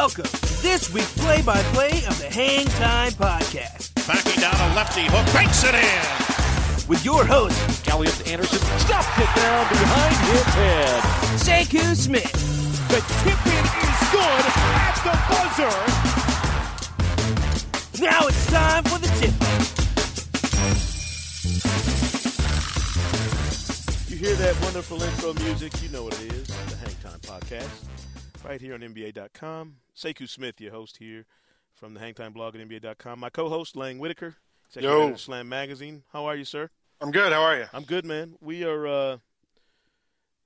Welcome to this week's play by play of the Hang Time Podcast. Backing down a lefty hook, banks it in. With your host, Elliot Anderson stuffed it down behind his head. Sekou Smith. The tip in is good at the buzzer. Now it's time for the tip. You hear that wonderful intro music, you know what it is. The Hang Time Podcast. Right here on NBA.com. Sekou Smith, your host here from the Hangtime blog at NBA.com. My co-host, Lang Whitaker, executive editor of Slam Magazine. How are you, sir? I'm good. How are you? I'm good, man. We are uh,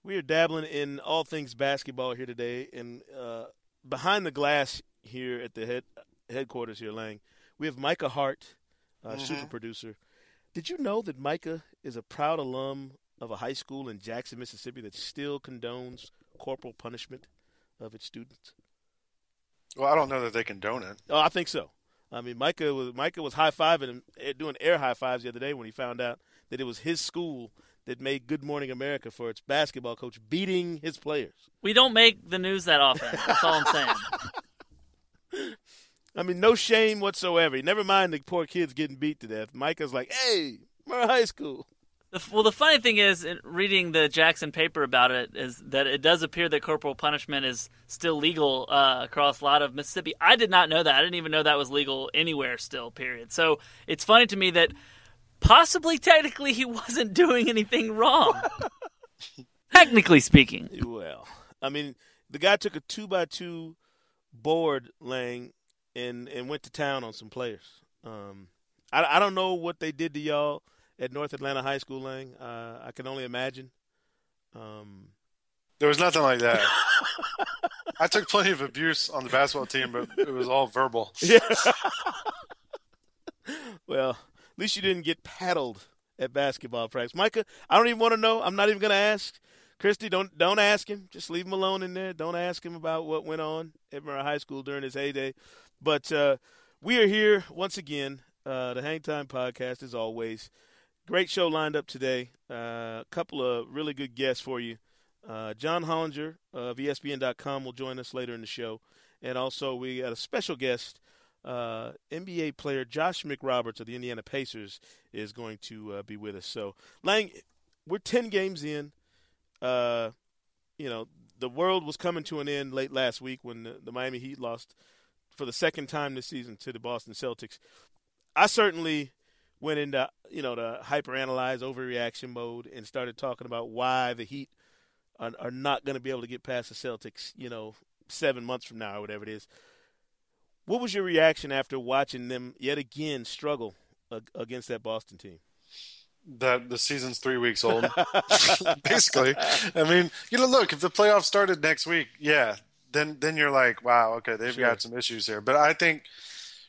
we are dabbling in all things basketball here today, and uh, behind the glass here at the head headquarters here, Lang, we have Micah Hart, uh, Mm-hmm. super producer. Did you know that Micah is a proud alum of a high school in Jackson, Mississippi that still condones corporal punishment of its students? Well, I don't know that they condone it. Oh, I think so. I mean, Micah was Micah was high fiving him, eh, doing air high fives the other day when he found out that it was his school that made Good Morning America for its basketball coach beating his players. We don't make the news that often. That's all I'm saying. I mean, no shame whatsoever. Never mind the poor kids getting beat to death. Micah's like, "Hey, we're high school." The, well, the funny thing is, reading the Jackson paper about it, is that it does appear that corporal punishment is still legal uh, across a lot of Mississippi. I did not know that. I didn't even know that was legal anywhere still. Period. So it's funny to me that possibly, technically, he wasn't doing anything wrong. technically speaking, Well, I mean, the guy took a two by two board Lang and and went to town on some players. Um, I I don't know what they did to y'all at North Atlanta High School, Lang. Uh, I can only imagine. Um, There was nothing like that. I took plenty of abuse on the basketball team, but it was all verbal. yeah. well, at least you didn't get paddled at basketball practice, Micah. I don't even want to know. I'm not even going to ask. Christy, don't don't ask him. Just leave him alone in there. Don't ask him about what went on at Murrah High School during his heyday. But uh, we are here once again. Uh, the Hang Time Podcast, as always. Great show lined up today. Uh, a couple of really good guests for you. Uh, John Hollinger of ESPN.com will join us later in the show. And also, we got a special guest, uh, NBA player Josh McRoberts of the Indiana Pacers is going to uh, be with us. So, Lang, we're 10 games in. Uh, you know, the world was coming to an end late last week when the, the Miami Heat lost for the second time this season to the Boston Celtics. I certainly went into you know the hyperanalyze overreaction mode and started talking about why the Heat are, are not going to be able to get past the Celtics. You know, seven months from now or whatever it is. What was your reaction after watching them yet again struggle against that Boston team? That the season's three weeks old, basically. I mean, you know, look, if the playoffs started next week, yeah, then then you're like, wow, okay, they've Sure. got some issues here. But I think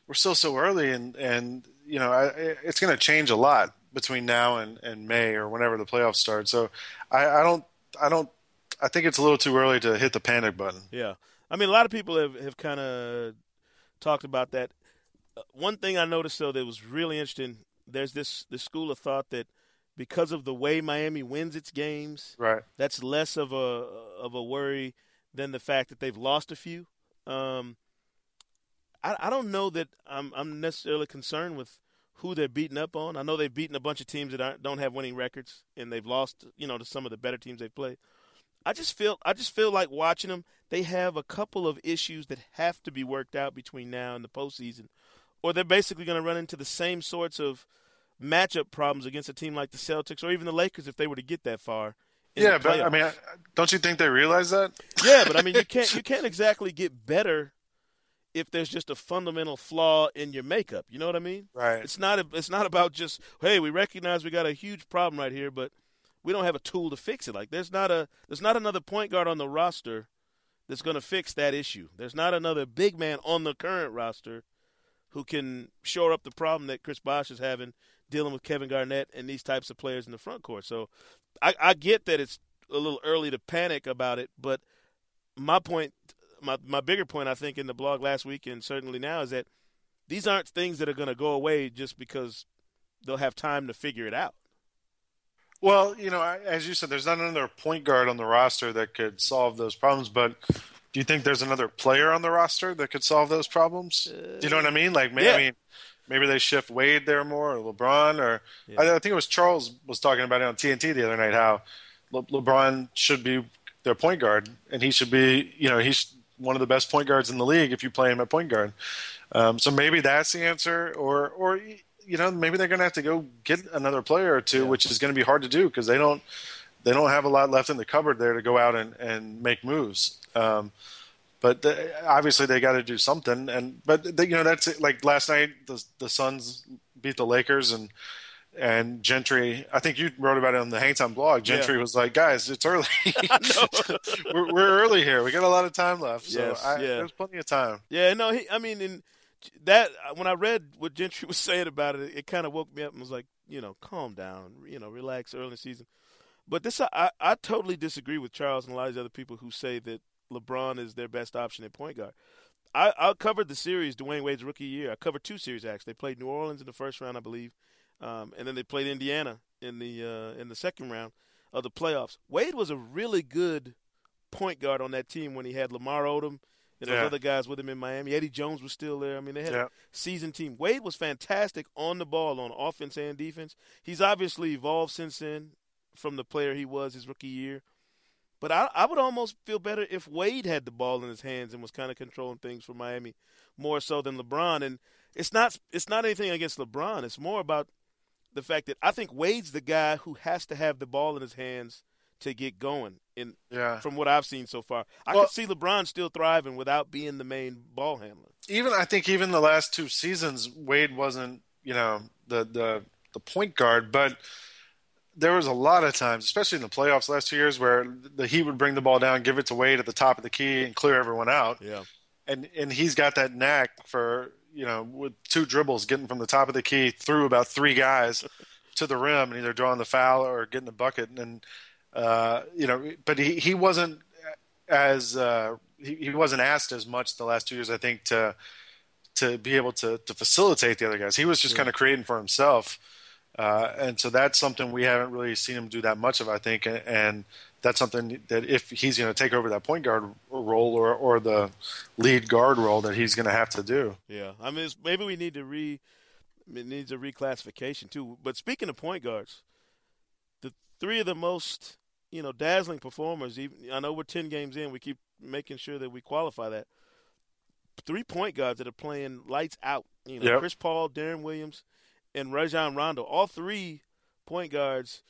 we're still so early, and and you know, I, it's going to change a lot between now and, and May or whenever the playoffs start. So I, I don't, I don't, I think it's a little too early to hit the panic button. Yeah, I mean, a lot of people have have kind of talked about that. Uh, One thing I noticed though that was really interesting. There's this this school of thought that because of the way Miami wins its games, Right. that's less of a of a worry than the fact that they've lost a few. Um, I, I don't know that I'm I'm necessarily concerned with who they're beating up on. I know they've beaten a bunch of teams that aren't, don't have winning records, and they've lost, you know, to some of the better teams they've played. I just feel I just feel like watching them. They have a couple of issues that have to be worked out between now and the postseason, or they're basically going to run into the same sorts of matchup problems against a team like the Celtics or even the Lakers if they were to get that far. Yeah, but I mean, don't you think they realize that? Yeah, but I mean, you can't you can't exactly get better if there's just a fundamental flaw in your makeup. You know what I mean? Right. It's not a, it's not about just hey, we recognize we got a huge problem right here, but we don't have a tool to fix it. Like there's not a there's not another point guard on the roster that's going to fix that issue. There's not another big man on the current roster who can shore up the problem that Chris Bosh is having dealing with Kevin Garnett and these types of players in the front court. So I, I get that it's a little early to panic about it, but my point, my my bigger point, I think, in the blog last week and certainly now is that these aren't things that are going to go away just because they'll have time to figure it out. Well, you know, as you said, there's not another point guard on the roster that could solve those problems. But do you think there's another player on the roster that could solve those problems? Uh, do you know what I mean? Like, maybe, yeah. I mean, maybe they shift Wade there more, or LeBron, or yeah. I, I, think it was Charles was talking about it on TNT the other night how Le- LeBron should be their point guard, and he should be, you know, he's one of the best point guards in the league if you play him at point guard. Um, so maybe that's the answer, or or you know maybe they're going to have to go get another player or two, yeah. which is going to be hard to do because they don't they don't have a lot left in the cupboard there to go out and, and make moves. Um, but the, obviously they got to do something. And but you know that's it. like last night the the Suns beat the Lakers and and Gentry. I think you wrote about it on the Hangtime blog. Gentry yeah. was like, "Guys, it's early. we're, we're, early here. We got a lot of time left. So yes, I, yeah. there's plenty of time." Yeah, no, he, I mean, in that when I read what Gentry was saying about it, it kind of woke me up and was like, you know, calm down, you know, relax early season. But this, I, I totally disagree with Charles and a lot of these other people who say that LeBron is their best option at point guard. I, I covered the series, Dwyane Wade's rookie year. I covered two series actually. They played New Orleans in the first round, I believe, um, and then they played Indiana in the uh, in the second round of the playoffs. Wade was a really good point guard on that team when he had Lamar Odom and those yeah. other guys with him in Miami. Eddie Jones was still there. I mean, they had yeah. a seasoned team. Wade was fantastic on the ball on offense and defense. He's obviously evolved since then from the player he was his rookie year. But I, I would almost feel better if Wade had the ball in his hands and was kind of controlling things for Miami more so than LeBron. And it's not it's not anything against LeBron. It's more about the fact that I think Wade's the guy who has to have the ball in his hands to get going. In yeah. from what I've seen so far, I well, could see LeBron still thriving without being the main ball handler. Even I think even the last two seasons, Wade wasn't you know the the the point guard, but there was a lot of times, especially in the playoffs last two years, where the Heat would bring the ball down, give it to Wade at the top of the key, and clear everyone out. Yeah, and and he's got that knack for you know with two dribbles, getting from the top of the key through about three guys to the rim, and either drawing the foul or getting the bucket. And uh, you know, but he he wasn't as uh, he, he wasn't asked as much the last two years, I think, to to be able to to facilitate the other guys. He was just yeah. kind of creating for himself. Uh, and so that's something we haven't really seen him do that much of, I think. And that's something that if he's going to take over that point guard role or, or the lead guard role, that he's going to have to do. Yeah, I mean, maybe we need to re it needs a reclassification too. But speaking of point guards, the three of the most you know dazzling performers. Even I know we're ten games in, we keep making sure that we qualify that. Three point guards that are playing lights out. You know, yep. Chris Paul, Deron Williams and Rajon Rondo. All three point guards,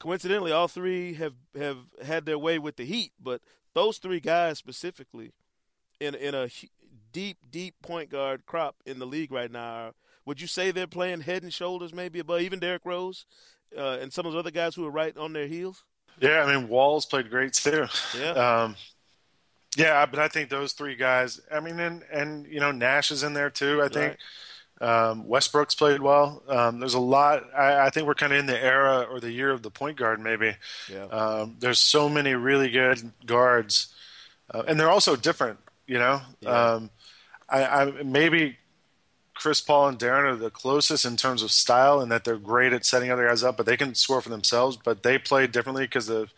coincidentally, all three have have had their way with the Heat, but those three guys specifically, in in a deep deep point guard crop in the league right now, would you say they're playing head and shoulders maybe above even Derrick Rose uh, and some of those other guys who are right on their heels? Yeah, I mean Walls played great too. Yeah. Um, yeah, but I think those three guys. I mean, and and you know Nash is in there too. I think. Right. Um, Westbrook's played well. Um, there's a lot. I, I think we're kind of in the era or the year of the point guard, maybe. Yeah. Um, there's so many really good guards, uh, and they're also different. You know, yeah. Um, I, I maybe Chris Paul and Deron are the closest in terms of style, and that they're great at setting other guys up, but they can score for themselves. But they play differently because of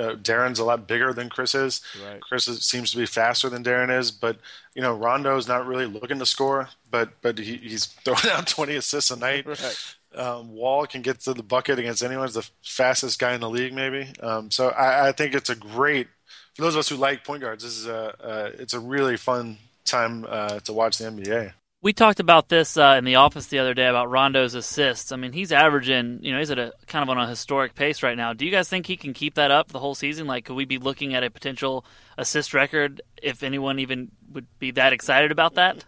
uh, Deron's a lot bigger than Chris is. Right. Chris is, seems to be faster than Deron is, but you know Rondo's not really looking to score, but but he, he's throwing out 20 assists a night. Right. Um, Wall can get to the bucket against anyone. He's the fastest guy in the league, maybe. Um, so I, I, think it's a great for those of us who like point guards. This is a uh, it's a really fun time uh, to watch the NBA. We talked about this uh, in the office the other day about Rondo's assists. I mean, he's averaging, you know, he's at a kind of on a historic pace right now. Do you guys think he can keep that up the whole season? Like, could we be looking at a potential assist record if anyone even would be that excited about that?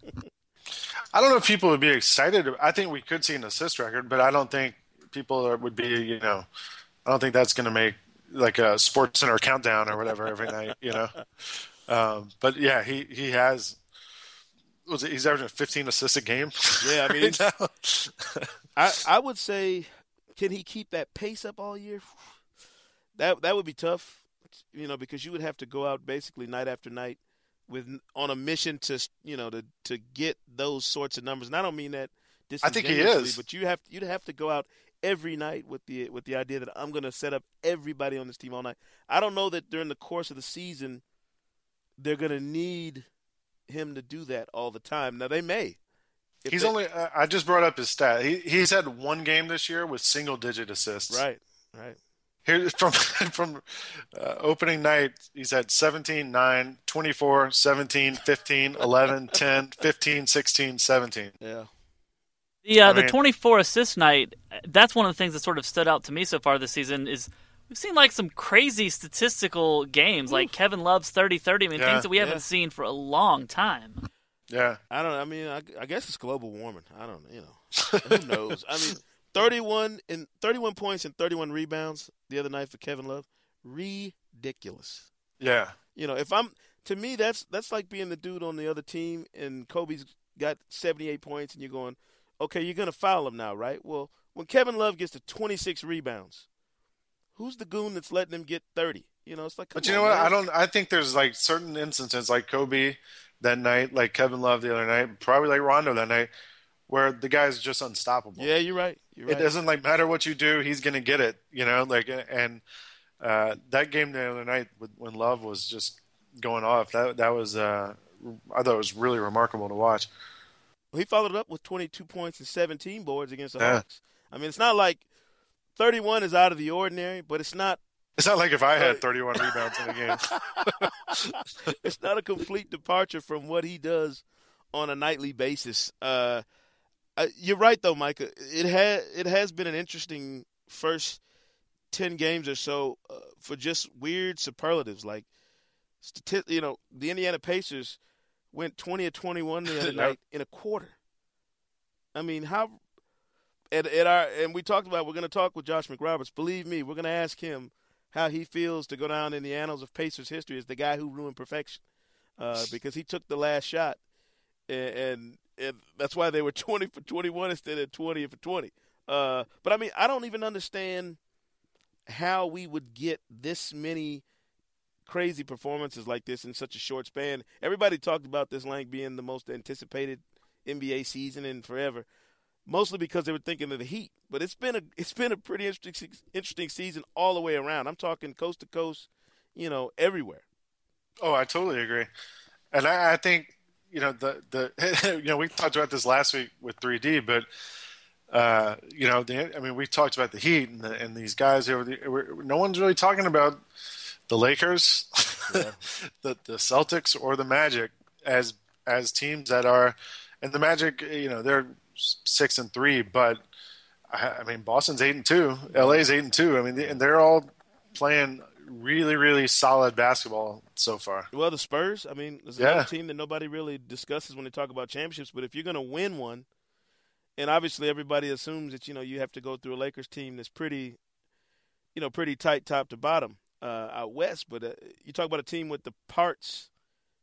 I don't know if people would be excited. I think we could see an assist record, but I don't think people are, would be, you know, I don't think that's going to make like a Sports Center countdown or whatever every night, you know. Um, but yeah, he he has. Was it, he's averaging 15 assists a game. Yeah, I mean, I I would say, can he keep that pace up all year? That that would be tough, you know, because you would have to go out basically night after night with on a mission to you know to to get those sorts of numbers. And I don't mean that. I think he is, but you have you'd have to go out every night with the with the idea that I'm going to set up everybody on this team all night. I don't know that during the course of the season they're going to need him to do that all the time. Now they may. He's they, only. Uh, I just brought up his stat. He he's had one game this year with single digit assists. Right. Right. Here from from uh, opening night, he's had 17, 9, 24, 17, 15, 11, 10, 15, 16, 17. Yeah. The uh, the 24 assist night, that's one of the things that sort of stood out to me so far this season is we've seen like some crazy statistical games Ooh. like Kevin Love's 30-30, I mean yeah, things that we haven't seen for a long time. Yeah. I don't I mean I, I guess it's global warming. I don't, you know. who knows? I mean 31 in 31 points and 31 rebounds the other night for Kevin Love. Ridiculous. Yeah. You know, if I'm to me that's that's like being the dude on the other team and Kobe's got 78 points and you're going, "Okay, you're going to foul him now, right?" Well, when Kevin Love gets to 26 rebounds, who's the goon that's letting him get 30? You know, it's like But you know what? Man. I don't I think there's like certain instances like Kobe that night, like Kevin Love the other night, probably like Rondo that night where the guy's just unstoppable. Yeah, you're right. You're right. It doesn't like matter what you do, he's going to get it. You know, like and uh, that game the other night when Love was just going off, that that was uh, I thought it was really remarkable to watch. Well, he followed it up with 22 points and 17 boards against the yeah. Hawks. I mean, it's not like 31 is out of the ordinary, but it's not. It's not like if I had 31 rebounds in a game. it's not a complete departure from what he does on a nightly basis. Uh, uh, you're right though, Micah. It has it has been an interesting first ten games or so uh, for just weird superlatives like, stati- you know, the Indiana Pacers went twenty or twenty one the other night in a quarter. I mean, how at, our and we talked about we're going to talk with Josh McRoberts. Believe me, we're going to ask him how he feels to go down in the annals of Pacers history as the guy who ruined perfection, uh, because he took the last shot and, and and that's why they were 20 for 21 instead of 20 for 20. Uh, but I mean, I don't even understand how we would get this many crazy performances like this in such a short span. Everybody talked about this like being the most anticipated NBA season in forever, mostly because they were thinking of the Heat. But it's been a it's been a pretty interesting interesting season all the way around. I'm talking coast to coast, you know, everywhere. Oh, I totally agree, and I, I think you know the the you know we talked about this last week with 3D, but uh, you know the, I mean we talked about the Heat and, the, and these guys over the no one's really talking about the Lakers, yeah. the the Celtics or the Magic as as teams that are and the Magic you know they're six and three, but I, I mean Boston's eight and two, LA's eight and two. I mean and they're all playing really, really solid basketball so far. Well, the Spurs, I mean, there's another team that nobody really discusses when they talk about championships. But if you're going to win one, and obviously everybody assumes that you know you have to go through a Lakers team that's pretty, you know, pretty tight top to bottom uh, out west. But uh, you talk about a team with the parts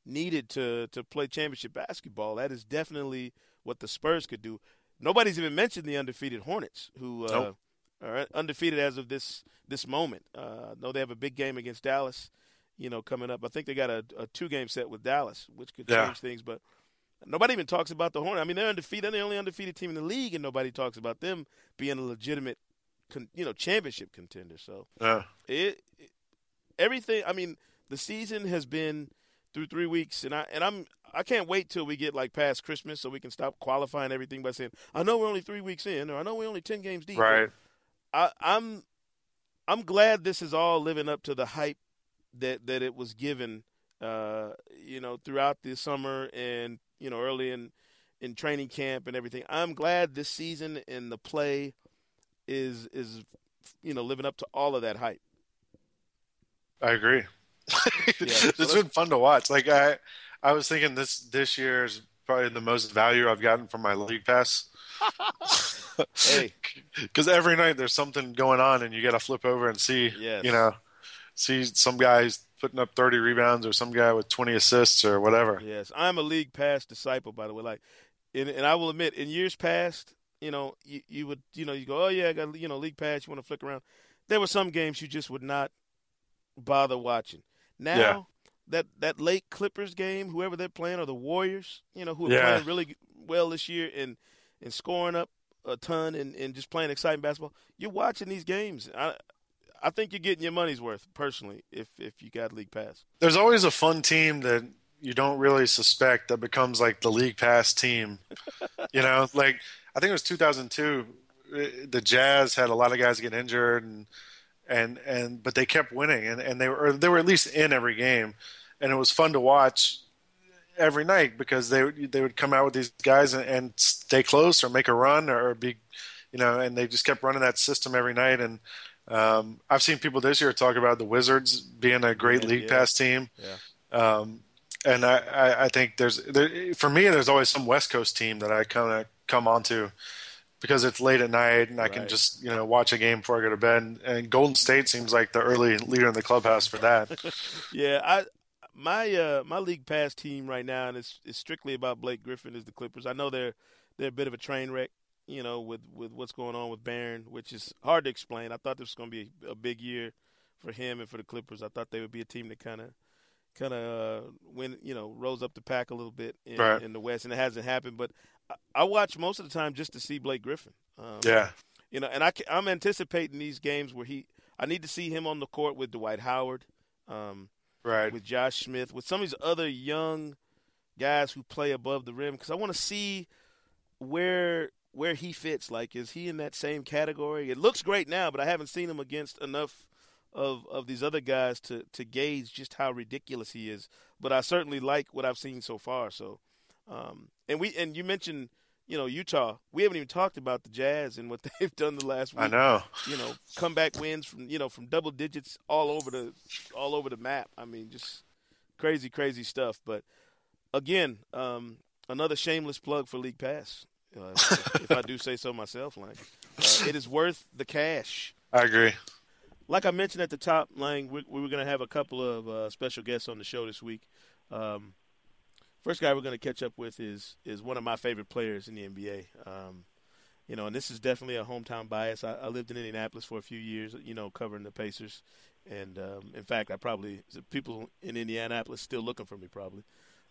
needed to to play championship basketball. That is definitely what the Spurs could do. Nobody's even mentioned the undefeated Hornets, who uh, nope. are undefeated as of this this moment. Uh, know they have a big game against Dallas, you know, coming up. I think they got a, a two game set with Dallas, which could yeah. change things. But nobody even talks about the Hornets. I mean, they're undefeated. They're the only undefeated team in the league, and nobody talks about them being a legitimate, con, you know, championship contender. So yeah. it, it everything. I mean, the season has been through three weeks, and I and I'm I can't wait till we get like past Christmas so we can stop qualifying everything by saying I know we're only three weeks in, or I know we're only ten games deep. Right. I, I'm I'm glad this is all living up to the hype that that it was given. Uh, you know, throughout the summer and you know early in in training camp and everything. I'm glad this season and the play is is you know living up to all of that hype. I agree. it's been fun to watch. Like I, I was thinking this this year is probably the most value I've gotten from my league pass. Hey. because every night there's something going on, and you got to flip over and see, Yes. you know, see some guys putting up 30 rebounds or some guy with 20 assists or whatever. Yes, I'm a league pass disciple, by the way. Like, and, and I will admit, in years past, you know, you, you would, you know, you go, oh yeah, I got, you know, league pass. You want to flick around. There were some games you just would not bother watching. Now, Yeah. that that late Clippers game, whoever they're playing, or the Warriors, you know, who are Yeah. playing really well this year and and scoring up a ton and, and just playing exciting basketball. You're watching these games. I I think you're getting your money's worth personally if if you got league pass. There's always a fun team that you don't really suspect that becomes like the league pass team. you know, like I think it was 2002. uh, The Jazz had a lot of guys get injured, and and and but they kept winning, and and they were they were at least in every game, and it was fun to watch every night because they would they would come out with these guys and, and stay close or make a run or be, you know, and they just kept running that system every night. And um, I've seen people this year talk about the Wizards being a great Yeah, league yeah. pass team. Yeah. Um, and I, I, I think there's there, for me there's always some West Coast team that I kind of come onto because it's late at night and I can just you know watch a game before I go to bed. And, and Golden State seems like the early leader in the clubhouse for that. Yeah, I my uh my league pass team right now, and it's it's strictly about Blake Griffin is the Clippers. I know they're they're a bit of a train wreck, you know, with with what's going on with Baron, which is hard to explain. I thought this was going to be a, a big year for him and for the Clippers. I thought they would be a team that kind of kind of uh, win, you know, rose up the pack a little bit in, Right. in the West, and it hasn't happened. But I, watch most of the time just to see Blake Griffin. Um, yeah, you know, and I, am anticipating these games where he, I need to see him on the court with Dwight Howard, um, right. with Josh Smith, with some of these other young guys who play above the rim, because I want to see where where he fits. Like, is he in that same category? It looks great now, but I haven't seen him against enough of of these other guys to to gauge just how ridiculous he is. But I certainly like what I've seen so far. So, um, and we and you mentioned. You know Utah. We haven't even talked about the Jazz and what they've done the last week I know. you know, comeback wins from you know from double digits all over the all over the map. I mean, just crazy, crazy stuff. But again, um, another shameless plug for League Pass, uh, if, I do say so myself. Like, uh, it is worth the cash. I agree. Like I mentioned at the top, Lang, we, we were going to have a couple of uh, special guests on the show this week. Um, first guy we're going to catch up with is is one of my favorite players in the NBA. Um, you know, and this is definitely a hometown bias. I, I lived in Indianapolis for a few years, you know, covering the Pacers, and um, in fact, I probably people in Indianapolis still looking for me probably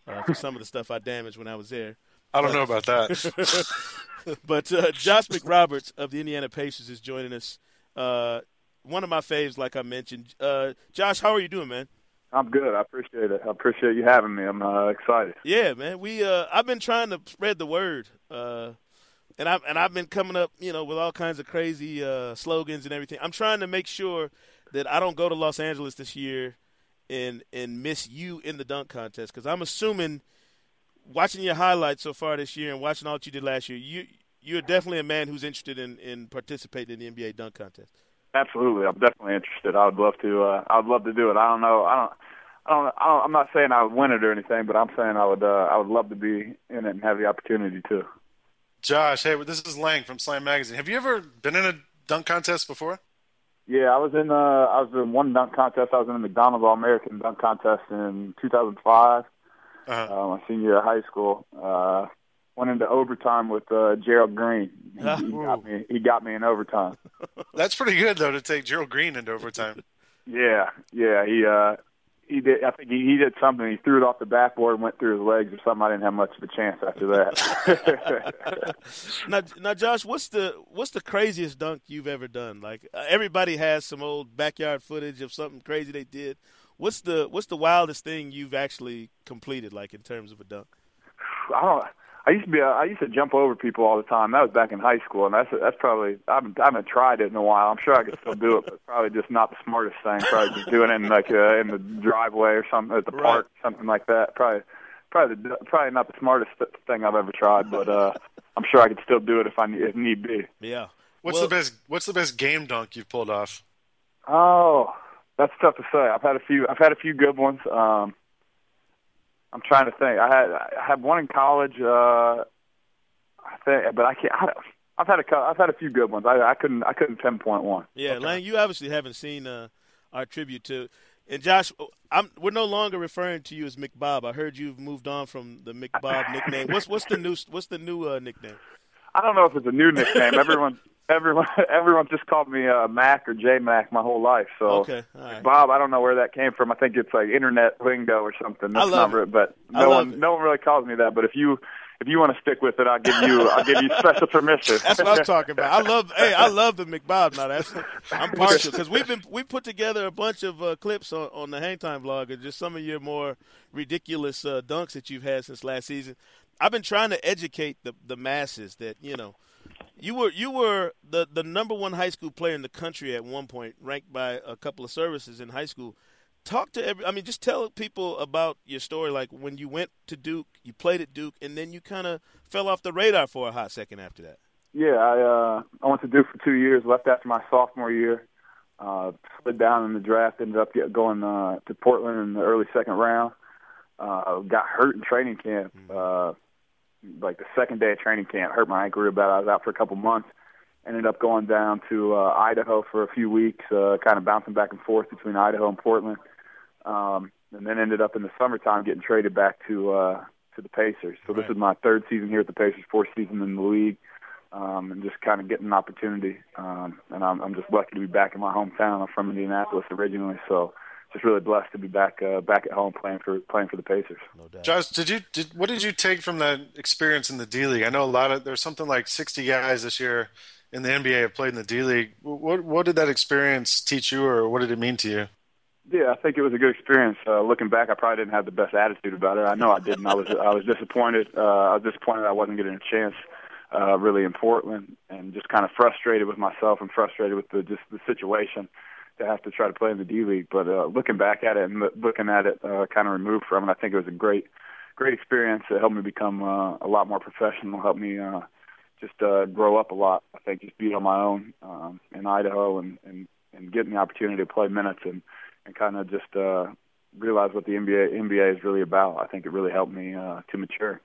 uh, for some of the stuff I damaged when I was there. I don't know about that. But uh, Josh McRoberts of the Indiana Pacers is joining us. Uh, one of my faves, like I mentioned. Uh, Josh, how are you doing, man? I'm good. I appreciate it. I appreciate you having me. I'm uh, excited. Yeah, man. We uh, I've been trying to spread the word, uh, and I and I've been coming up, you know, with all kinds of crazy uh, slogans and everything. I'm trying to make sure that I don't go to Los Angeles this year and and miss you in the dunk contest because I'm assuming, watching your highlights so far this year and watching all that you did last year, you you're definitely a man who's interested in in participating in the NBA dunk contest. Absolutely, I'm definitely interested. I would love to. Uh, I would love to do it. I don't know. I don't. I don't, I don't. I'm not saying I would win it or anything, but I'm saying I would. Uh, I would love to be in it and have the opportunity to. Josh, hey, this is Lang from Slam Magazine. Have you ever been in a dunk contest before? Yeah, I was in. Uh, I was in one dunk contest. I was in the McDonald's All American dunk contest in 2005, Uh-huh. uh, my senior year of high school. Uh, went into overtime with uh, Gerald Green. He, he got me. He got me in overtime. That's pretty good though to take Gerald Green into overtime. Yeah, yeah. He uh he did I think he, he did something, he threw it off the backboard and went through his legs or something. I didn't have much of a chance after that. now, now, Josh, what's the what's the craziest dunk you've ever done? Like uh, everybody has some old backyard footage of something crazy they did. What's the what's the wildest thing you've actually completed, like in terms of a dunk? I don't I used to be. I used to jump over people all the time. That was back in high school, and that's that's probably. I haven't, I haven't tried it in a while. I'm sure I could still do it, but probably just not the smartest thing. Probably just doing it in like uh, in the driveway or something at the Right. park, something like that. Probably, probably, the, probably not the smartest thing I've ever tried, but uh, I'm sure I could still do it if I need, if need be. Yeah. What's Well- the best? What's the best game dunk you've pulled off? Oh, that's tough to say. I've had a few. I've had a few good ones. Um, I'm trying to think. I had I had one in college. Uh, I think, but I can't. I, don't- I've had a cou- I've had a few good ones. I, I couldn't I couldn't pinpoint one. Yeah, Lang, you obviously haven't seen uh, our tribute to. And Josh, I'm, we're no longer referring to you as McBob. I heard you've moved on from the McBob nickname. What's what's the new what's the new uh, nickname? I don't know if it's a new nickname. everyone everyone everyone just called me uh, Mac or J Mac my whole life. So Okay, right. Bob, I don't know where that came from. I think it's like internet lingo or something. That's I love not it. but no one it. no one really calls me that. But if you if you want to stick with it, I'll give you I'll give you special permission. That's what I'm talking about. I love, hey, I love the McBob. Now that's I'm partial because we've been we put together a bunch of uh, clips on, on the Hang Time blog of just some of your more ridiculous uh, dunks that you've had since last season. I've been trying to educate the the masses that you know you were you were the the number one high school player in the country at one point, ranked by a couple of services in high school. Talk to every. I mean, just tell people about your story. Like when you went to Duke, you played at Duke, and then you kind of fell off the radar for a hot second after that. Yeah, I uh I went to Duke for two years. Left after my sophomore year. Uh, slid down in the draft. Ended up get, going uh, to Portland in the early second round. Uh, got hurt in training camp. Uh, like the second day of training camp, hurt my ankle real bad. I was out for a couple months. Ended up going down to uh, Idaho for a few weeks, uh, kind of bouncing back and forth between Idaho and Portland. Um, and then ended up in the summertime getting traded back to uh, to the Pacers. So this is my third season here at the Pacers, fourth season in the league um, and just kind of getting an opportunity. Um, and I'm, I'm just lucky to be back in my hometown. I'm from Indianapolis originally, so just really blessed to be back uh, back at home playing for playing for the Pacers. No doubt. Josh, did you did what did you take from that experience in the D League? I know a lot of there's something like 60 guys this year in the NBA have played in the D League. What what did that experience teach you, or what did it mean to you? Yeah, I think it was a good experience. Uh, looking back, I probably didn't have the best attitude about it. I know I didn't. I was I was disappointed. Uh, I was disappointed I wasn't getting a chance uh, really in Portland, and just kind of frustrated with myself and frustrated with the just the situation to have to try to play in the D League. But uh, looking back at it and looking at it, uh, kind of removed from it, I think it was a great great experience. It helped me become uh, a lot more professional. Helped me uh, just uh, grow up a lot. I think just being on my own um, in Idaho and, and and getting the opportunity to play minutes and and kind of just uh, realize what the NBA NBA is really about. I think it really helped me uh, to mature.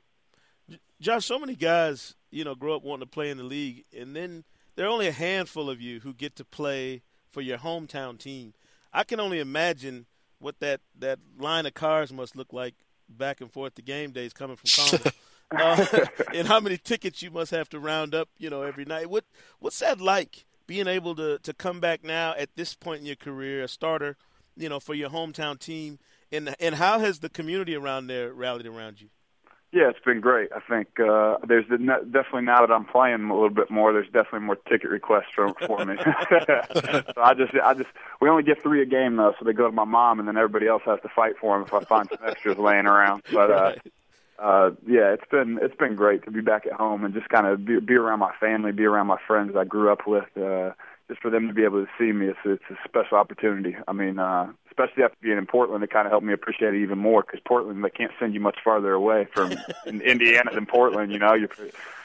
Josh, so many guys, you know, grow up wanting to play in the league, and then there are only a handful of you who get to play for your hometown team. I can only imagine what that, that line of cars must look like back and forth to game days coming from Congo. uh, and how many tickets you must have to round up, you know, every night. What what's that like being able to to come back now at this point in your career, a starter, you know, for your hometown team, and and how has the community around there rallied around you? Yeah, it's been great. I think uh, there's the, definitely now that I'm playing a little bit more. There's definitely more ticket requests for for me. so I just, I just, we only get three a game though, so they go to my mom, and then everybody else has to fight for them if I find some extras laying around. But uh, Right. uh, yeah, it's been it's been great to be back at home and just kind of be, be around my family, be around my friends I grew up with. Uh, just for them to be able to see me, it's it's a special opportunity. I mean, uh, especially after being in Portland, it kind of helped me appreciate it even more because Portland they can't send you much farther away from in Indiana than Portland. You know, you're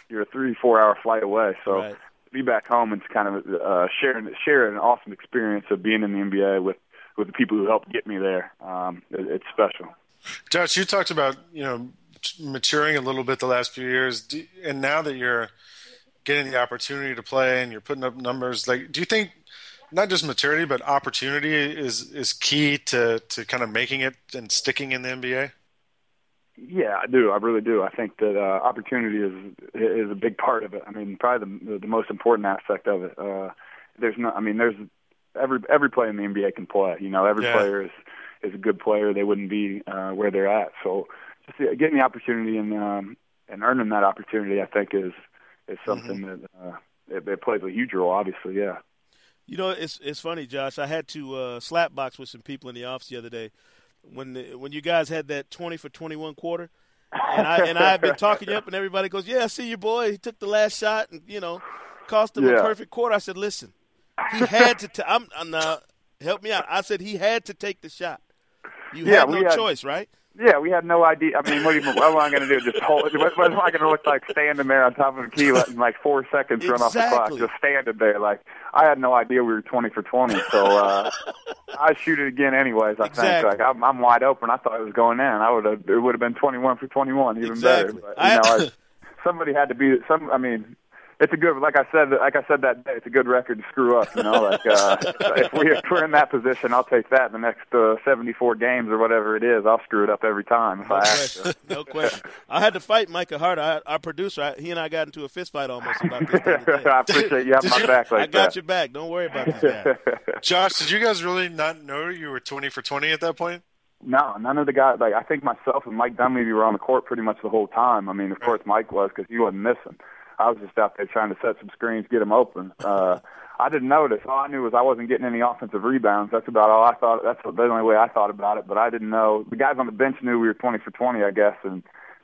you're a three four hour flight away, so. Right. To be back home and to kind of uh, sharing sharing an awesome experience of being in the NBA with with the people who helped get me there. Um, it, it's special. Josh, you talked about you know maturing a little bit the last few years, and now that you're getting the opportunity to play and you're putting up numbers, like do you think not just maturity but opportunity is is key to to kind of making it and sticking in the NBA? Yeah, I do. I really do. I think that uh, opportunity is is a big part of it. I mean, probably the the most important aspect of it. Uh, there's no. I mean, there's every every player in the NBA can play. You know, every Yeah. player is is a good player. They wouldn't be uh, where they're at. So, just getting the opportunity and um, and earning that opportunity, I think, is is something that uh, it, it plays a huge role. Obviously, yeah. You know, it's it's funny, Josh. I had to uh, slap box with some people in the office the other day when the, when you guys had that twenty for twenty one quarter, and I and I had been talking you up, and everybody goes, "Yeah, I see your boy. He took the last shot, and you know, cost him a perfect quarter." I said, "Listen, he had to. T- I'm, I'm now help me out." I said he had to take the shot. You Yeah, had no had- choice, right? Yeah, we had no idea. I mean, what, even, what am I going to do? Just hold? What, what am I going to look like standing there on top of a key, letting like four seconds run off the clock, Exactly. just standing there? Like I had no idea we were twenty for twenty. So uh, I shoot it again, anyways. I Exactly. think like I'm, I'm wide open. I thought it was going in. I would have. It would have been twenty one for twenty one, even Exactly. better. But, I- you know, I, somebody had to be some. I mean, it's a good, like I said, like I said that day, it's a good record to screw up. You know, like uh, if, we, if we're in that position, I'll take that. In the next uh, 74 games or whatever it is, I'll screw it up every time if no I question. have to. No question. I had to fight Micah Hart, our, our producer. I, he and I got into a fist fight almost about this. I appreciate you having my back like I got that. your back. Don't worry about that. Josh, did you guys really not know you were 20 for 20 at that point? No, none of the guys. Like I think myself and Mike Dunleavy were on the court pretty much the whole time. I mean, of course Mike was because he wasn't missing. I was just out there trying to set some screens, get them open. Uh, I didn't notice. All I knew was I wasn't getting any offensive rebounds. That's about all I thought. That's the only way I thought about it. But I didn't know. The guys on the bench knew we were 20 for 20, I guess, and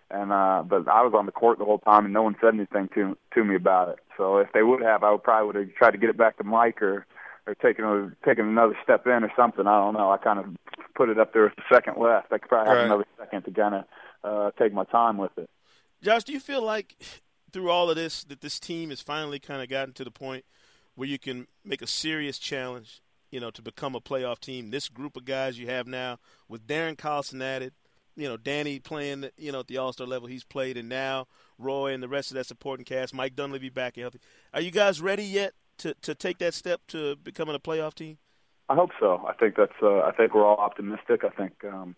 and uh, but I was on the court the whole time, and no one said anything to to me about it. So if they would have, I would probably would have tried to get it back to Mike or or taking a, taking another step in or something. I don't know. I kind of put it up there with the second left. I could probably have Right. another second to kind of uh, take my time with it. Josh, do you feel like through all of this that this team has finally kind of gotten to the point where you can make a serious challenge, you know, to become a playoff team? This group of guys you have now with Darren Collison added, you know, Danny playing, you know, at the All Star level he's played, and now Roy and the rest of that supporting cast, Mike Dunleavy back and healthy. Are you guys ready yet to to take that step to becoming a playoff team? I hope so. I think that's. Uh, I think we're all optimistic. I think um,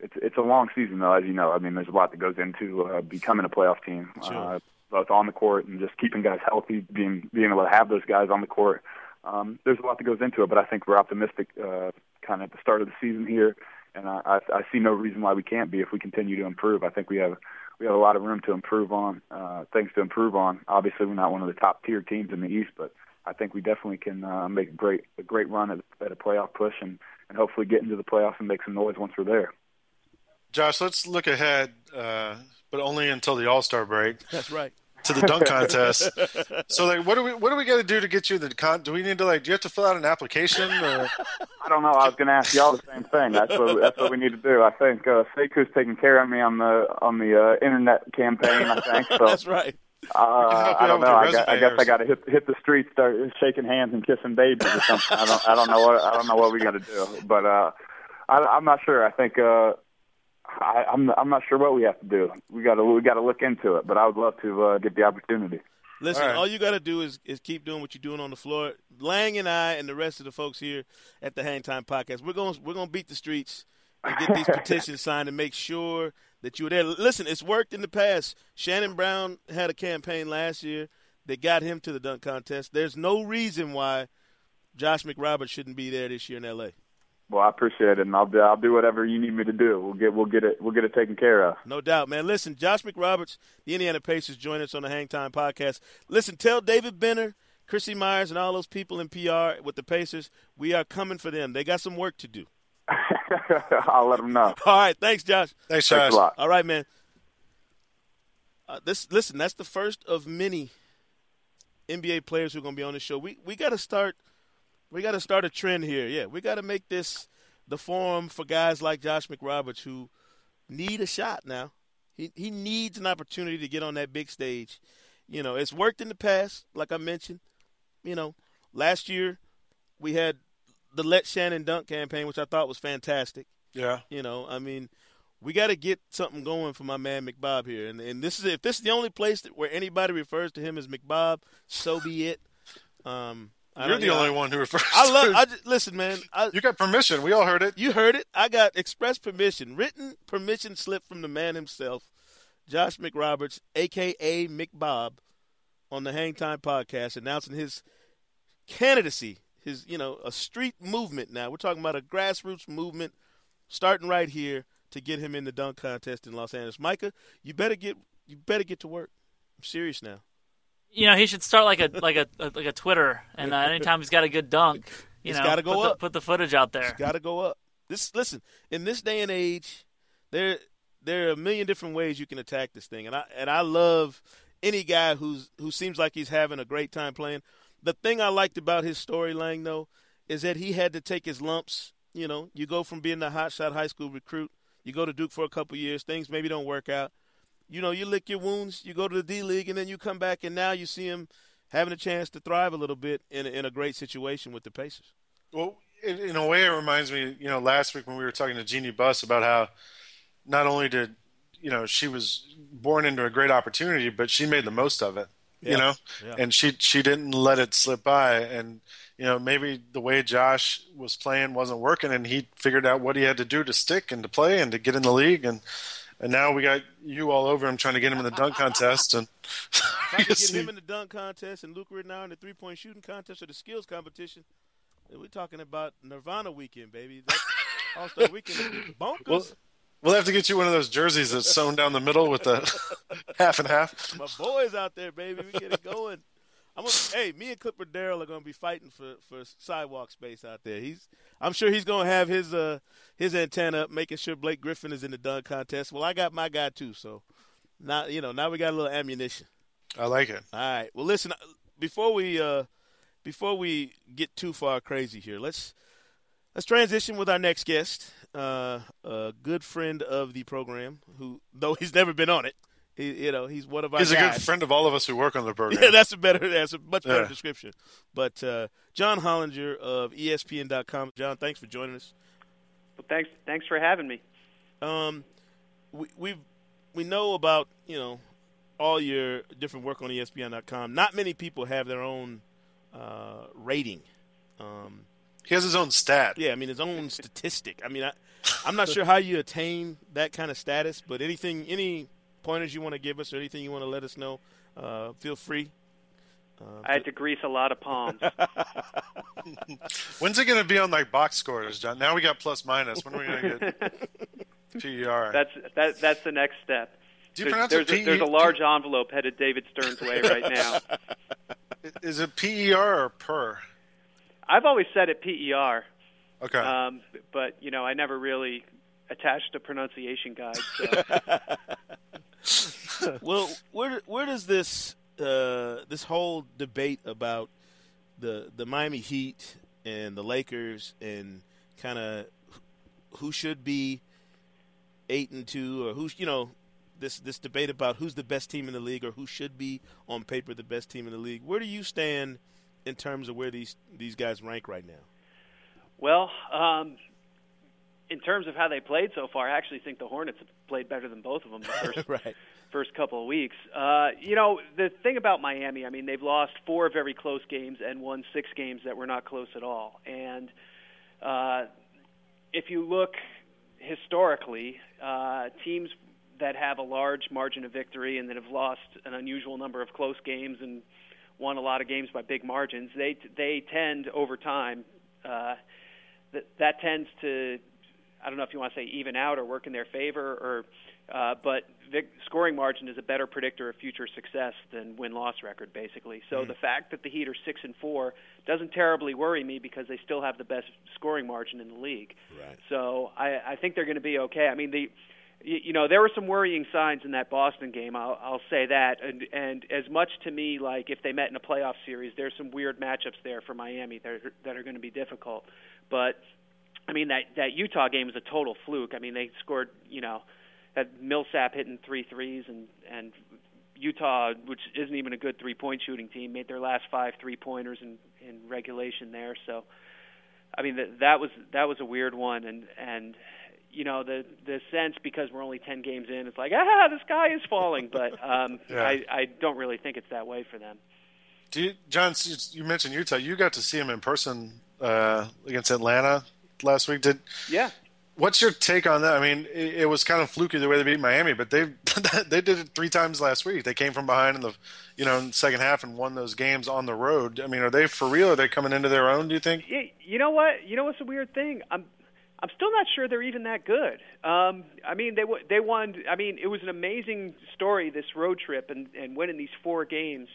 it's it's a long season, though, as you know. I mean, there's a lot that goes into uh, becoming a playoff team, Sure. uh, both on the court and just keeping guys healthy, being being able to have those guys on the court. Um, there's a lot that goes into it, but I think we're optimistic, uh, kind of at the start of the season here, and I, I, I see no reason why we can't be if we continue to improve. I think we have we have a lot of room to improve on, uh, things to improve on. Obviously, we're not one of the top tier teams in the East, but I think we definitely can uh, make a great a great run at, at a playoff push and, and hopefully get into the playoffs and make some noise once we're there. Josh, let's look ahead, uh, but only until the All Star break That's right. to the dunk contest. So, like, what do we what do we got to do to get you the con? Do we need to like? Do you have to fill out an application? Or? I don't know. I was going to ask y'all the same thing. That's what that's what we need to do. I think uh, Sekou's taking care of me on the on the uh, internet campaign. I think so. That's right. Uh, I don't know. I, got, I guess I got to hit hit the streets, start shaking hands and kissing babies or something. I don't I don't know what I don't know what we got to do, but uh, I, I'm not sure. I think uh, I, I'm I'm not sure what we have to do. We got to we got to look into it. But I would love to uh, get the opportunity. Listen, All all, right. you got to do is, is keep doing what you're doing on the floor. Lang and I and the rest of the folks here at the Hang Time Podcast, we're going we're going to beat the streets and get these petitions signed and make sure that you're there. Listen, it's worked in the past. Shannon Brown had a campaign last year that got him to the dunk contest. There's no reason why Josh McRoberts shouldn't be there this year in L.A. Well, I appreciate it, and I'll do, I'll do whatever you need me to do. We'll get we'll get it we'll get it taken care of. No doubt, man. Listen, Josh McRoberts, the Indiana Pacers, join us on the Hang Time podcast. Listen, tell David Benner, Chrissy Myers, and all those people in PR with the Pacers, we are coming for them. They got some work to do. I'll let them know. All right, thanks, Josh. Thanks, Thanks Josh. a lot. All right, man. Uh, this listen, that's the first of many NBA players who are going to be on the show. We we got to start we got to start a trend here. Yeah, we got to make this the forum for guys like Josh McRoberts who need a shot now. He he needs an opportunity to get on that big stage. You know, it's worked in the past, like I mentioned. You know, last year we had the Let Shannon Dunk campaign, which I thought was fantastic. Yeah. You know, I mean, we got to get something going for my man McBob here, and and this is if this is the only place that, where anybody refers to him as McBob, so be it. Um, I You're the only one who refers. I love. to I just, listen, man. I, You got permission. We all heard it. you heard it. I got express permission, written permission slip from the man himself, Josh McRoberts, aka McBob, on the Hangtime podcast, announcing his candidacy. His, you know, a street movement now. We're talking about a grassroots movement starting right here to get him in the dunk contest in Los Angeles. Micah, you better get you better get to work. I'm serious now. You know, he should start like a like a, like a Twitter, and uh, anytime he's got a good dunk, you It's know, gotta go put, the, up. put the footage out there. Got to go up. This listen in this day and age, there there are a million different ways you can attack this thing, and I and I love any guy who's who seems like he's having a great time playing. The thing I liked about his storyline though is that he had to take his lumps. You know, you go from being the hotshot high school recruit, you go to Duke for a couple years, things maybe don't work out. You know, you lick your wounds, you go to the D League, and then you come back, and now you see him having a chance to thrive a little bit in a, in a great situation with the Pacers. Well, in, in a way, it reminds me. You know, last week when we were talking to Jeanie Buss about how not only did you know she was born into a great opportunity, but she made the most of it. Yeah. You know, yeah. and she she didn't let it slip by, and you know maybe the way Josh was playing wasn't working, and he figured out what he had to do to stick and to play and to get in the league, and and now we got you all over him trying to get him in the dunk contest, and if I could get him in the dunk contest and Luka now in the three point shooting contest or the skills competition, we're talking about Nirvana weekend, baby. All Star weekend, bonkers. Well, We'll have to get you one of those jerseys that's sewn down the middle with the half and half. My boys out there, baby. We get it going. I'm gonna, hey, me and Clipper Darrell are gonna be fighting for, for sidewalk space out there. He's, I'm sure he's gonna have his uh his antenna up, making sure Blake Griffin is in the dunk contest. Well, I got my guy too, so now you know now we got a little ammunition. I like it. All right. Well, listen, before we uh before we get too far crazy here, let's let's transition with our next guest uh, a good friend of the program who, though he's never been on it, you know, he's one of our. He's guys. a good friend of all of us who work on the program. Yeah, that's a better, that's a much better yeah. description. But uh, John Hollinger of ESPN.com. John, thanks for joining us. Well, thanks, thanks for having me. Um, we we we know about you know all your different work on ESPN.com. Not many people have their own uh, rating. Um, he has his own stat. Yeah, I mean his own statistic. I mean, I, I'm not sure how you attain that kind of status, but anything, any pointers you want to give us or anything you want to let us know, uh, feel free. Uh, I had to grease a lot of palms. When's it going to be on like box scores, John? Now we got plus minus. When are we going to get PER? That's that. That's the next step. Do you there's, pronounce there's, it There's a large envelope headed David Stern's way right now. Is it PER or per? I've always said it PER. Okay. Um, but you know, I never really attached a pronunciation guide. So. Well, where where does this uh, this whole debate about the the Miami Heat and the Lakers and kind of who should be eight and two or who's you know this this debate about who's the best team in the league or who should be on paper the best team in the league. Where do you stand in terms of where these these guys rank right now? Well, um, in terms of how they played so far, I actually think the Hornets have played better than both of them the first right. first couple of weeks. Uh, you know, the thing about Miami, I mean, they've lost four very close games and won six games that were not close at all. And uh, if you look historically, uh, teams that have a large margin of victory and that have lost an unusual number of close games and won a lot of games by big margins, they they tend over time uh, that that tends to I don't know if you want to say even out or work in their favor or uh, but vic- scoring margin is a better predictor of future success than win loss record basically. So mm. the fact that the Heat are 6 and 4 doesn't terribly worry me because they still have the best scoring margin in the league. Right. So I I think they're going to be okay. I mean the you know there were some worrying signs in that Boston game. I'll, I'll say that, and and as much to me like if they met in a playoff series, there's some weird matchups there for Miami that are, that are going to be difficult. But I mean that that Utah game was a total fluke. I mean they scored you know had Millsap hitting three threes and and Utah, which isn't even a good three point shooting team, made their last five three pointers in in regulation there. So I mean that that was that was a weird one, and and you know the the sense because we're only ten games in, it's like ah the sky is falling, but um, yeah. I I don't really think it's that way for them. Do you, John? You mentioned Utah. You got to see him in person uh, against Atlanta last week. Did yeah? What's your take on that? I mean, it, it was kind of fluky the way they beat Miami, but they they did it three times last week. They came from behind in the you know second half and won those games on the road. I mean, are they for real? Are they coming into their own? Do you think? Yeah, you know what? You know what's a weird thing? I'm I'm still not sure they're even that good. Um, I mean, they they won. I mean, it was an amazing story this road trip and and winning these four games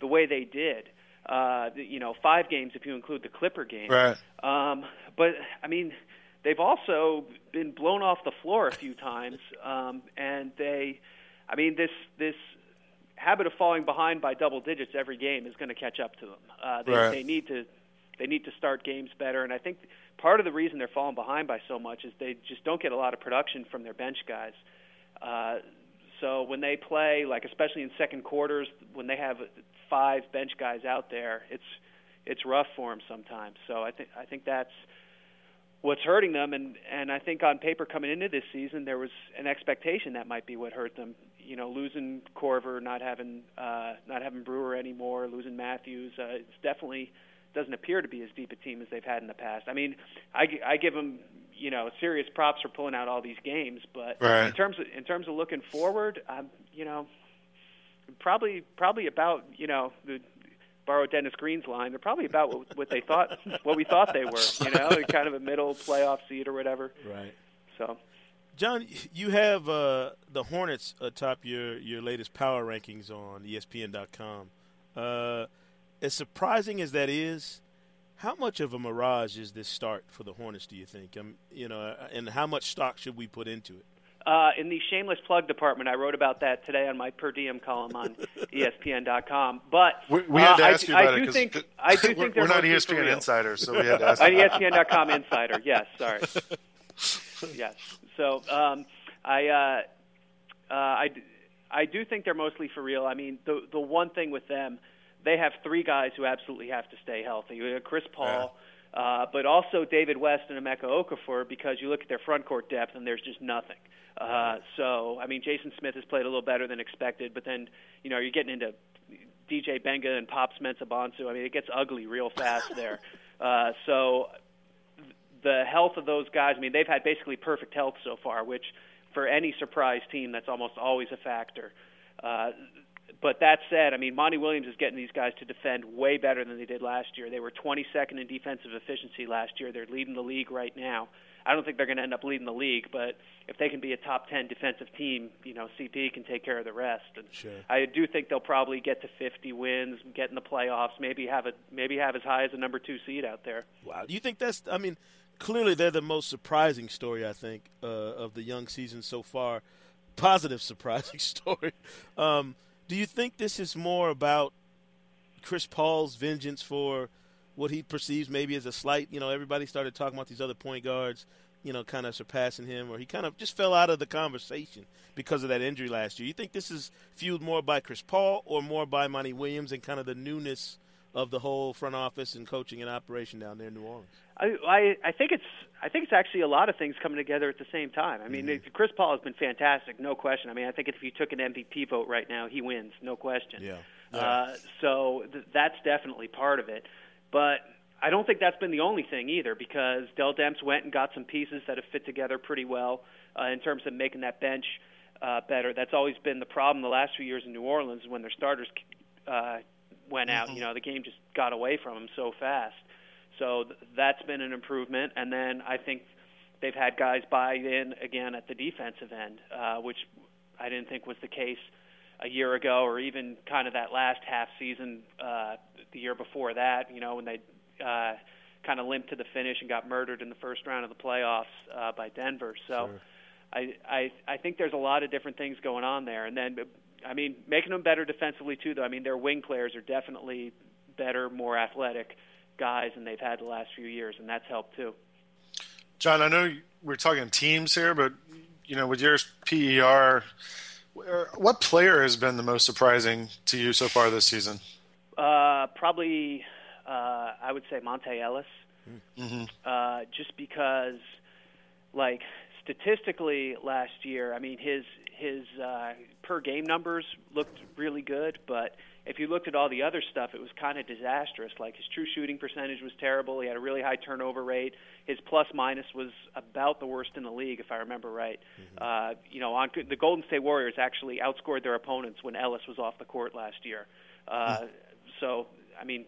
the way they did. Uh, you know, five games if you include the Clipper game. Right. Um, but I mean, they've also been blown off the floor a few times, um, and they, I mean, this this habit of falling behind by double digits every game is going to catch up to them. Uh, they, right. they need to they need to start games better, and I think part of the reason they're falling behind by so much is they just don't get a lot of production from their bench guys. Uh, so when they play, like especially in second quarters, when they have five bench guys out there, it's it's rough for them sometimes. So I think I think that's what's hurting them. And and I think on paper coming into this season, there was an expectation that might be what hurt them. You know, losing Korver, not having uh, not having Brewer anymore, losing Matthews. Uh, it's definitely doesn't appear to be as deep a team as they've had in the past. I mean, I, I give them you know serious props for pulling out all these games, but right. in terms of in terms of looking forward, I'm you know probably probably about you know the borrow Dennis Green's line, they're probably about what, what they thought, what we thought they were. You know, kind of a middle playoff seed or whatever. Right. So, John, you have uh, the Hornets atop your your latest power rankings on ESPN.com. Uh, as surprising as that is, how much of a mirage is this start for the Hornets? Do you think? Um, you know, and how much stock should we put into it? Uh, in the shameless plug department, I wrote about that today on my per diem column on ESPN.com. But we, we had to uh, ask I, you about I do it think I do think we're, we're not mostly ESPN real. insiders, so we had to ask. An you about it. ESPN.com insider. Yes, sorry. yes. So um, I, uh, uh, I, I do think they're mostly for real. I mean, the the one thing with them, they have three guys who absolutely have to stay healthy. You have Chris Paul. Uh, but also David West and Emeka Okafor because you look at their front court depth and there's just nothing. Uh, so I mean, Jason Smith has played a little better than expected, but then you know you're getting into DJ Mbenga and Pops Mensah Bonsu. I mean, it gets ugly real fast there. Uh, so the health of those guys, I mean, they've had basically perfect health so far, which for any surprise team, that's almost always a factor. Uh, but that said, I mean, Monty Williams is getting these guys to defend way better than they did last year. They were 22nd in defensive efficiency last year. They're leading the league right now. I don't think they're going to end up leading the league, but if they can be a top 10 defensive team, you know, CP can take care of the rest. And Sure. I do think they'll probably get to 50 wins, get in the playoffs, maybe have a maybe have as high as a number 2 seed out there. Wow. Do you think that's? I mean, clearly they're the most surprising story I think uh, of the young season so far. Positive surprising story. Um, do you think this is more about Chris Paul's vengeance for what he perceives maybe as a slight? You know, everybody started talking about these other point guards, you know, kind of surpassing him, or he kind of just fell out of the conversation because of that injury last year. You think this is fueled more by Chris Paul or more by Monty Williams and kind of the newness of the whole front office and coaching and operation down there in New Orleans? I, I I think it's I think it's actually a lot of things coming together at the same time. I mean, Mm-hmm. Chris Paul has been fantastic, no question. I mean, I think if you took an MVP vote right now, he wins, no question. Yeah. Uh, so th- that's definitely part of it. But I don't think that's been the only thing either, because Dell Demps went and got some pieces that have fit together pretty well uh, in terms of making that bench uh, better. That's always been the problem the last few years in New Orleans when their starters uh, went out. You know, the game just got away from them so fast. So th- that's been an improvement. And then I think they've had guys buy in again at the defensive end, uh, which I didn't think was the case a year ago, or even kind of that last half season uh, the year before that. You know, when they uh, kind of limped to the finish and got murdered in the first round of the playoffs uh, by Denver. So. Sure. I, I I think there's a lot of different things going on there, and then I mean making them better defensively too. Though I mean their wing players are definitely better, more athletic guys than they've had the last few years, and that's helped too. John, I know we're talking teams here, but you know, with your PER, what player has been the most surprising to you so far this season? Uh, probably uh, I would say Monta Ellis, Mm-hmm. uh, just because like statistically last year, I mean his his uh, per game numbers looked really good, but if you looked at all the other stuff, it was kind of disastrous. Like his true shooting percentage was terrible. He had a really high turnover rate. His plus minus was about the worst in the league, if I remember right. Uh, you know, on the Golden State Warriors actually outscored their opponents when Ellis was off the court last year. Uh, so, I mean,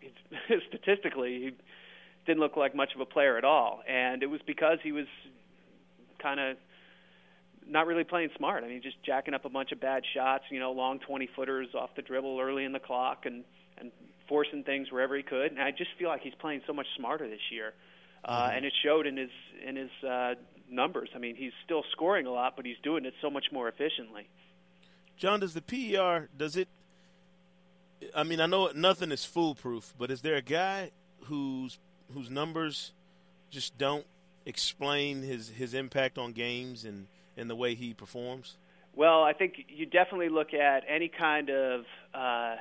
it's, statistically, he didn't look like much of a player at all, and it was because he was kind of not really playing smart. I mean, just jacking up a bunch of bad shots, you know, long 20 footers off the dribble early in the clock and and forcing things wherever he could. And I just feel like he's playing so much smarter this year. Uh and it showed in his in his uh numbers. I mean, he's still scoring a lot, but he's doing it so much more efficiently. John, does the PER does it? I mean, I know nothing is foolproof, but is there a guy whose whose numbers just don't explain his his impact on games and and the way he performs? Well, I think you definitely look at any kind of uh,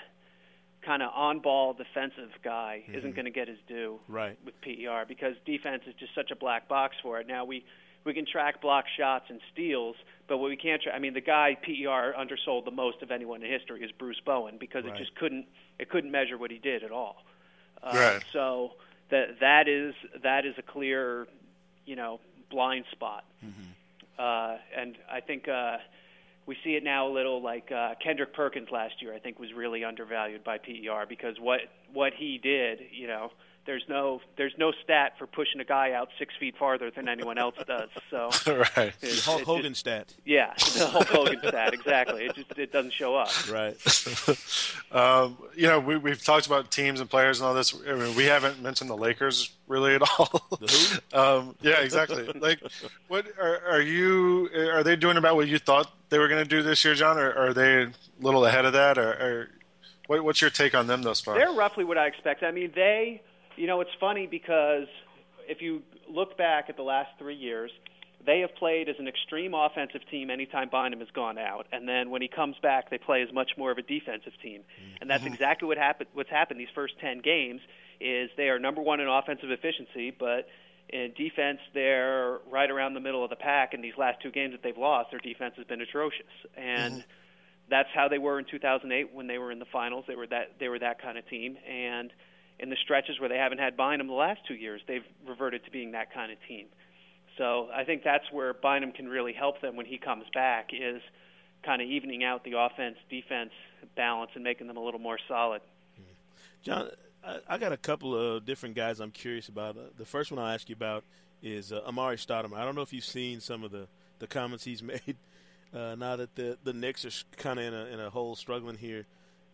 kind of on-ball defensive guy Mhm. isn't going to get his due Right. with PER because defense is just such a black box for it. Now we we can track block shots and steals, but what we can't track, I mean, the guy PER undersold the most of anyone in history is Bruce Bowen because Right. it just couldn't it couldn't measure what he did at all. Uh, Right. So that that is that is a clear, you know, blind spot. Uh, and I think uh, we see it now a little like uh, Kendrick Perkins last year. I think was really undervalued by PER because what what he did, you know, there's no there's no stat for pushing a guy out six feet farther than anyone else does. So right. it- Hulk it Hogan just- stat. yeah, the Hulk Hogan stat exactly. It just it doesn't show up. Right. um, you know, we, we've talked about teams and players and all this. I mean, we haven't mentioned the Lakers really at all. The who? um, yeah, exactly. like, what are, are you? Are they doing about what you thought they were going to do this year, John? Or are they a little ahead of that? Or, or what, what's your take on them thus far? They're roughly what I expect. I mean, they, you know, it's funny because if you look back at the last three years, they have played as an extreme offensive team anytime Bynum has gone out, and then when he comes back, they play as much more of a defensive team, and that's mm-hmm. exactly what happened. What's happened these first ten games is they are number one in offensive efficiency, but in defense they're right around the middle of the pack. In these last two games that they've lost, their defense has been atrocious, and mm-hmm. that's how they were in 2008 when they were in the finals. They were that they were that kind of team, and in the stretches where they haven't had Bynum the last two years, they've reverted to being that kind of team. So I think that's where Bynum can really help them when he comes back is kind of evening out the offense defense balance and making them a little more solid. John, I, I got a couple of different guys I'm curious about. Uh, the first one I'll ask you about is uh, Amar'e Stoudemire. I don't know if you've seen some of the, the comments he's made uh, now that the, the Knicks are kind of in a, in a hole struggling here.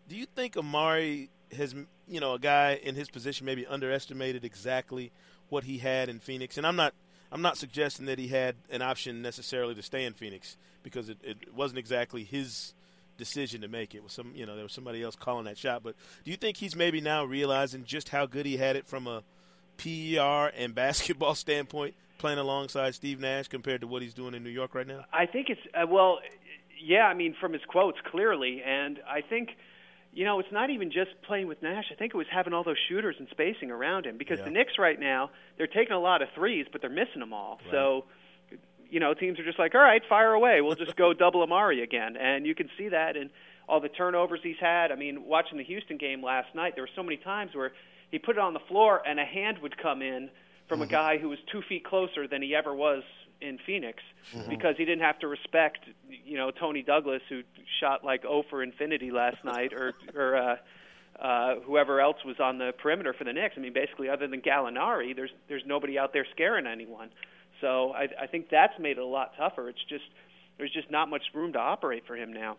Do you think Amar'e has, you know, a guy in his position maybe underestimated exactly what he had in Phoenix? And I'm not I'm not suggesting that he had an option necessarily to stay in Phoenix because it, it wasn't exactly his decision to make. It was some, you know, there was somebody else calling that shot. But do you think he's maybe now realizing just how good he had it from a PER and basketball standpoint, playing alongside Steve Nash compared to what he's doing in New York right now? I think it's uh, well, yeah. I mean, from his quotes clearly, and I think you know, it's not even just playing with Nash. I think it was having all those shooters and spacing around him because Yeah. the Knicks right now they're taking a lot of threes, but they're missing them all. So, you know, teams are just like, all right, fire away. We'll just go double Amar'e again, and you can see that in all the turnovers he's had. I mean, watching the Houston game last night, there were so many times where he put it on the floor and a hand would come in from a mm-hmm. guy who was two feet closer than he ever was in Phoenix because he didn't have to respect, you know, Toney Douglas who shot like 0 for infinity last night, or or uh, uh, whoever else was on the perimeter for the Knicks. I mean, basically, other than Gallinari, there's there's nobody out there scaring anyone. So I, I think that's made it a lot tougher. It's just there's just not much room to operate for him now.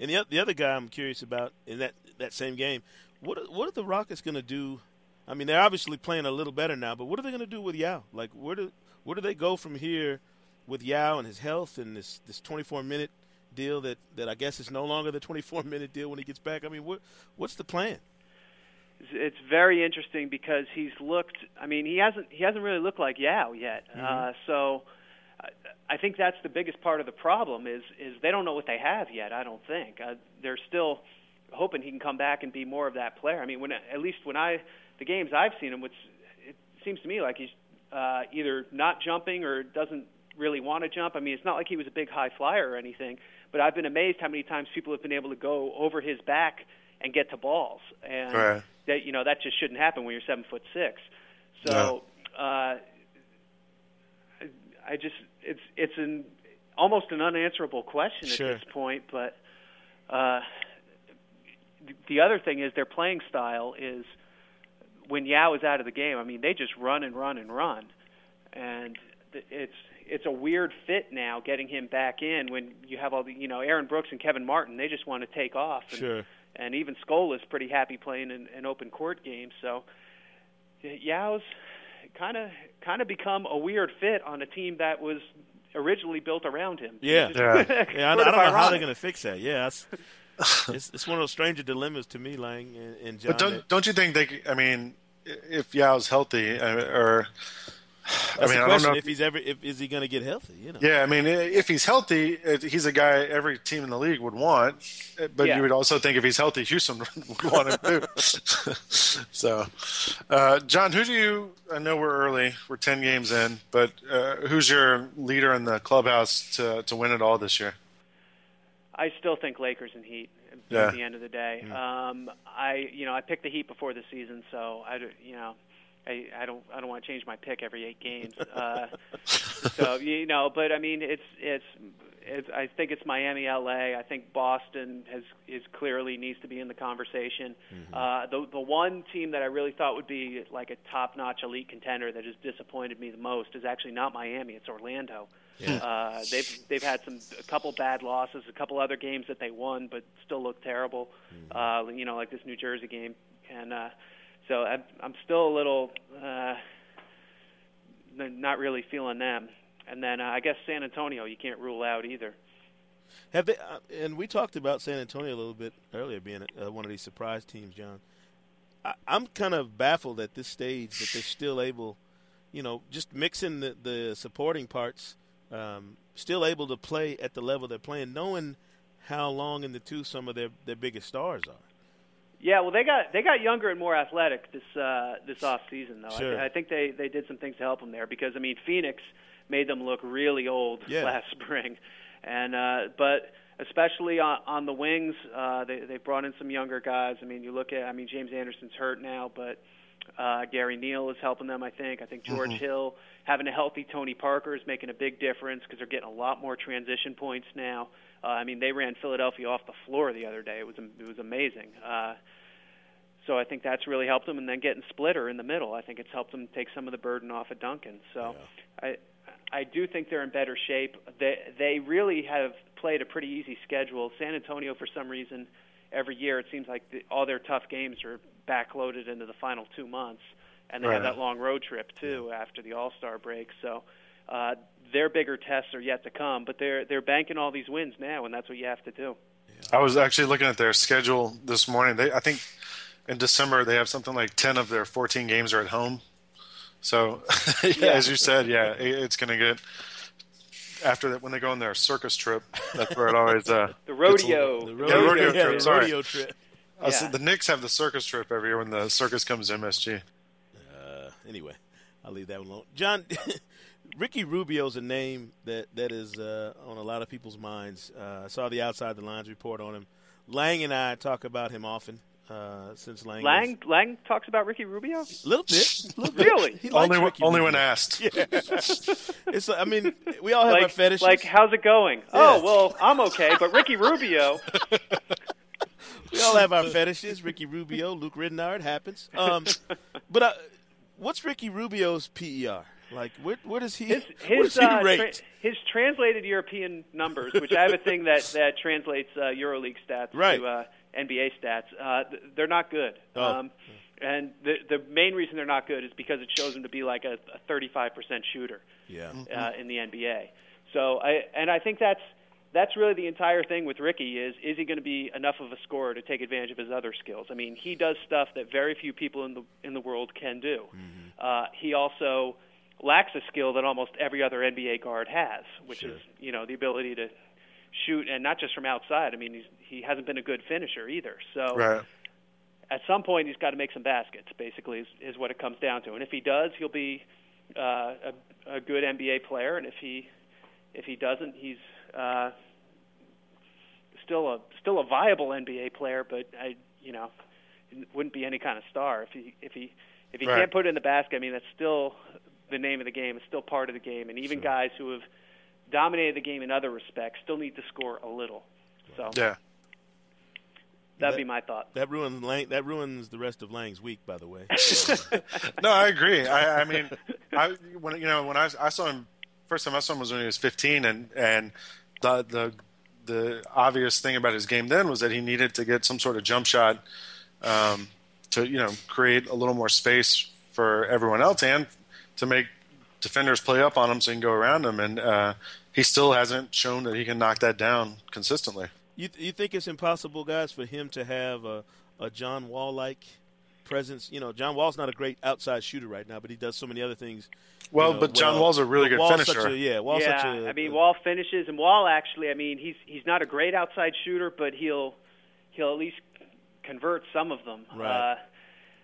And the the other guy I'm curious about in that that same game, what what are the Rockets going to do? I mean, they're obviously playing a little better now, but what are they going to do with Yao? Like, where do where do they go from here with Yao and his health and this this 24 minute deal that that I guess is no longer the 24 minute deal when he gets back? I mean, what what's the plan? It's- very interesting because he's looked. I mean, he hasn't he hasn't really looked like Yao yet. Uh, so I, I think that's the biggest part of the problem is is they don't know what they have yet. I don't think uh, they're still hoping he can come back and be more of that player. I mean, when at least when I the games I've seen him, which it seems to me like he's uh, either not jumping or doesn't really want to jump. I mean, it's not like he was a big high flyer or anything, but I've been amazed how many times people have been able to go over his back and get to balls, and Right. that you know that just shouldn't happen when you're seven foot six. So uh, I, I just it's it's an almost an unanswerable question Sure. at this point, but. Uh, the other thing is their playing style is when Yao is out of the game. I mean, they just run and run and run, and it's it's a weird fit now getting him back in when you have all the you know Aaron Brooks and Kevin Martin. They just want to take off, and, Sure. and even Scola's pretty happy playing in, in open court games. So Yao's kind of kind of become a weird fit on a team that was originally built around him. Yeah. Yeah. Yeah, I, I don't know how they're going to fix that. Yeah, it's, it's it's one of those stranger dilemmas to me, Lang and, and John. But don't that- don't you think they? I mean, if Yao's healthy, uh, or I mean, I don't question. know If he's ever, if is he going to get healthy? You know. Yeah, I mean, if he's healthy, he's a guy every team in the league would want. But Yeah. you would also think if he's healthy, Houston would want him too. so, uh, John, who do you? I know we're early; we're ten games in, but uh, who's your leader in the clubhouse to to win it all this year? I still think Lakers and Heat Yeah. at the end of the day. Um, I you know I picked the Heat before the season, so I you know I I don't I don't want to change my pick every eight games. Uh, so you know, but I mean it's it's. It's, I think it's Miami, LA. I think Boston has is clearly needs to be in the conversation. Uh, the the one team that I really thought would be like a top-notch elite contender that has disappointed me the most is actually not Miami. It's Orlando. Uh, they've they've had some a couple bad losses, a couple other games that they won, but still look terrible. Uh, you know, like this New Jersey game, and uh, so I'm, I'm still a little uh, not really feeling them. And then uh, I guess San Antonio, you can't rule out either. Have they? Uh, and we talked about San Antonio a little bit earlier, being uh, one of these surprise teams, John. I, I'm kind of baffled at this stage that they're still able, you know, just mixing the, the supporting parts, um, still able to play at the level they're playing, knowing how long in the tooth some of their their biggest stars are. Yeah, well, they got they got younger and more athletic this uh, this off season, though. Sure. I, I think they they did some things to help them there because I mean Phoenix made them look really old Yeah. last spring, and uh, but especially on, on the wings, uh, they they brought in some younger guys. I mean, you look at I mean James Anderson's hurt now, but uh, Gary Neal is helping them. I think. I think George Hill having a healthy Tony Parker is making a big difference because they're getting a lot more transition points now. Uh, I mean, they ran Philadelphia off the floor the other day. It was it was amazing. Uh, so I think that's really helped them, and then getting Splitter in the middle, I think it's helped them take some of the burden off of Duncan. So I I do think they're in better shape. They they really have played a pretty easy schedule. San Antonio, for some reason, every year it seems like the, all their tough games are backloaded into the final two months, and they have that long road trip too after the All Star break. So. Uh, their bigger tests are yet to come, but they're they're banking all these wins now, and that's what you have to do. I was actually looking at their schedule this morning. They, I think, in December they have something like ten of their fourteen games are at home. So, yeah, as you said, yeah, it, it's going to get after that when they go on their circus trip. That's where it always uh, The rodeo. little- The rodeo, rodeo, trip. yeah, the sorry. rodeo trip. I was- Yeah. the Knicks have the circus trip every year when the circus comes to MSG. Uh, anyway, I'll leave that one alone. John, Ricky Rubio's a name that that is uh, on a lot of people's minds. Uh, I saw the Outside the Lines report on him. Lang and I talk about him often uh, since Lang. Lang Lang talks about Ricky Rubio. a little bit, a little bit. Really? He Only, when- only Rubio. when asked. It's. I mean, we all have our fetishes. like, how's it going? Oh, well, I'm okay, but Ricky Rubio. We all have our fetishes. Ricky Rubio, Luke Ridnour, it happens. Um, but uh, what's Ricky Rubio's PER? Like, where, where does he? His his does he uh, rate? tra- his translated European numbers, which I have a thing that that translates uh, EuroLeague stats Right. to uh, NBA stats. Uh, th- they're not good. Oh. Um, and the the main reason they're not good is because it shows him to be like a, a 35% shooter. yeah. uh, in the NBA. So I and I think that's that's really the entire thing with Ricky is is he going to be enough of a scorer to take advantage of his other skills? I mean, he does stuff that very few people in the in the world can do. Uh, he also lacks a skill that almost every other NBA guard has, which is you know the ability to shoot and not just from outside. I mean, he's, he hasn't been a good finisher either. So Right. at some point he's got to make some baskets. Basically, is, is what it comes down to. And if he does, he'll be uh, a, a good NBA player. And if he if he doesn't, he's uh, still a still a viable NBA player. But I, you know, wouldn't be any kind of star if he if he if he Right. can't put it in the basket. I mean, that's still the name of the game. It's still part of the game. And even guys who have dominated the game in other respects still need to score a little. So Yeah. that'd be my thought. That ruins Lang. That ruins the rest of Lang's week, by the way. No, I agree. I, I mean, I when you know when I, I saw him first time I saw him was when he was 15, and and the the the obvious thing about his game then was that he needed to get some sort of jump shot um, to you know create a little more space for everyone else and to make defenders play up on him so he can go around him, and uh, he still hasn't shown that he can knock that down consistently. You you think it's impossible, guys, for him to have a, a John Wall like presence? You know, John Wall's not a great outside shooter right now, but he does so many other things Well, you know, but John well. Wall's a really good Wall's finisher. Such a, yeah, Wall's yeah, such a. I mean, Wall finishes, and Wall actually, I mean, he's he's not a great outside shooter, but he'll he'll at least convert some of them. Right. Uh,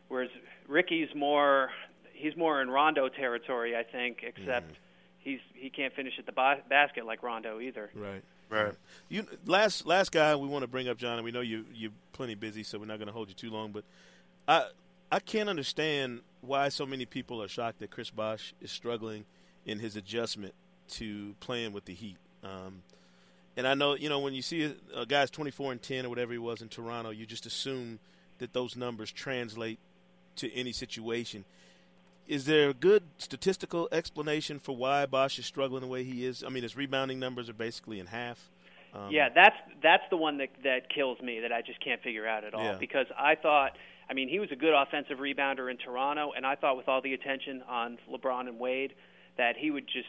whereas Ricky's more he's more in Rondo territory, I think, except Mm-hmm. he's he can't finish at the ba- basket like Rondo either. Right. Right. You last last guy we want to bring up, John, and we know you you're plenty busy, so we're not going to hold you too long. But I I can't understand why so many people are shocked that Chris Bosh is struggling in his adjustment to playing with the Heat. Um, and I know you know when you see a, a guy's 24 and 10 or whatever he was in Toronto, you just assume that those numbers translate to any situation. Is there a good statistical explanation for why Bosh is struggling the way he is? I mean, his rebounding numbers are basically in half. Um, yeah, that's that's the one that that kills me that I just can't figure out at all Yeah. because I thought I mean he was a good offensive rebounder in Toronto and I thought with all the attention on LeBron and Wade that he would just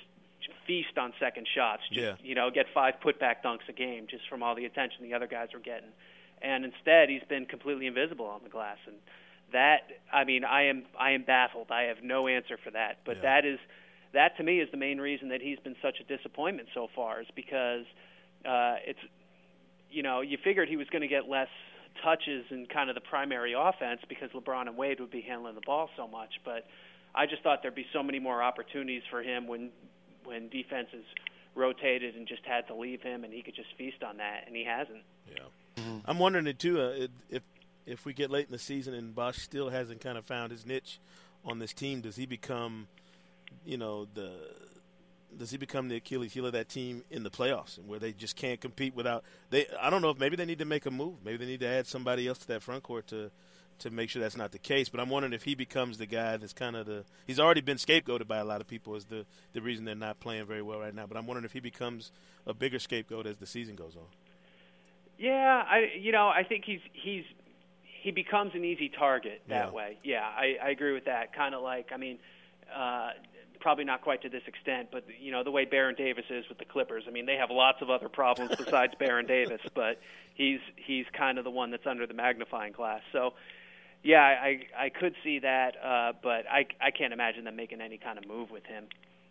feast on second shots just Yeah. you know get five putback dunks a game just from all the attention the other guys were getting and instead he's been completely invisible on the glass and that I mean I am I am baffled I have no answer for that but Yeah. that is that to me is the main reason that he's been such a disappointment so far is because uh, it's you know you figured he was going to get less touches in kind of the primary offense because LeBron and Wade would be handling the ball so much, but I just thought there'd be so many more opportunities for him when when defenses rotated and just had to leave him and he could just feast on that and he hasn't. Yeah. I'm wondering it too. Uh, if if we get late in the season and Bosh still hasn't kind of found his niche on this team, does he become, you know, the does he become the Achilles heel of that team in the playoffs, and where they just can't compete without they? I don't know if maybe they need to make a move. Maybe they need to add somebody else to that front court to to make sure that's not the case. But I'm wondering if he becomes the guy that's kind of the. He's already been scapegoated by a lot of people as the the reason they're not playing very well right now. But I'm wondering if he becomes a bigger scapegoat as the season goes on. Yeah, I you know I think he's he's he becomes an easy target that Yeah. way. Yeah, I, I agree with that. Kind of like I mean, uh, probably not quite to this extent, but you know the way Baron Davis is with the Clippers. I mean, they have lots of other problems besides Baron Davis, but he's he's kind of the one that's under the magnifying glass. So. Yeah, I I could see that, uh, but I I can't imagine them making any kind of move with him.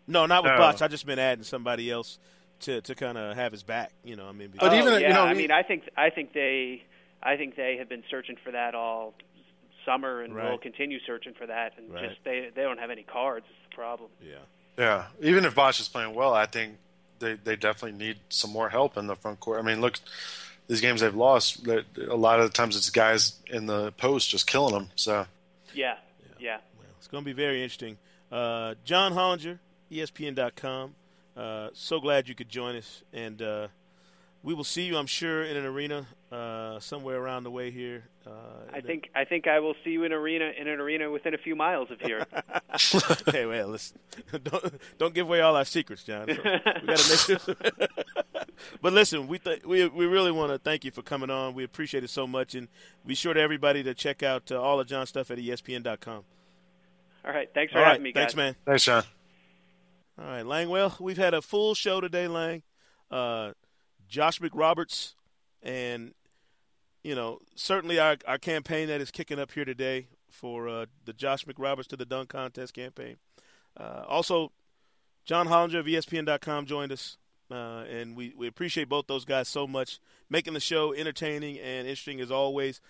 No, not with No. Bosh. I just been adding somebody else to to kind of have his back. You know, I mean, But oh, even, you know, I mean, I think I think they I think they have been searching for that all summer and will continue searching for that, and Right. just they they don't have any cards. Is the problem. yeah, Yeah, even if Bosh is playing well, I think they they definitely need some more help in the front court. I mean, look, these games they've lost, a lot of the times it's guys in the post just killing them. So Yeah, yeah. well, it's going to be very interesting. Uh, John Hollinger, ESPN.com. Uh, so glad you could join us, and uh, we will see you, I'm sure, in an arena uh, somewhere around the way here. Uh, I think I think I will see you in arena in an arena within a few miles of here. hey, well, listen, don't don't give away all our secrets, John. we got to make sure. but listen, we th- we we really want to thank you for coming on. We appreciate it so much, and be sure to everybody to check out uh, all of John's stuff at ESPN.com. All right, thanks for All right, having me, guys. thanks, man. thanks, John. All right, Lang. Well, we've had a full show today, Lang. Josh McRoberts, and you know, certainly our our campaign that is kicking up here today for uh, the Josh McRoberts to the Dunk Contest campaign. Uh, also, John Hollinger of ESPN.com joined us, uh, and we, we appreciate both those guys so much, making the show entertaining and interesting as always.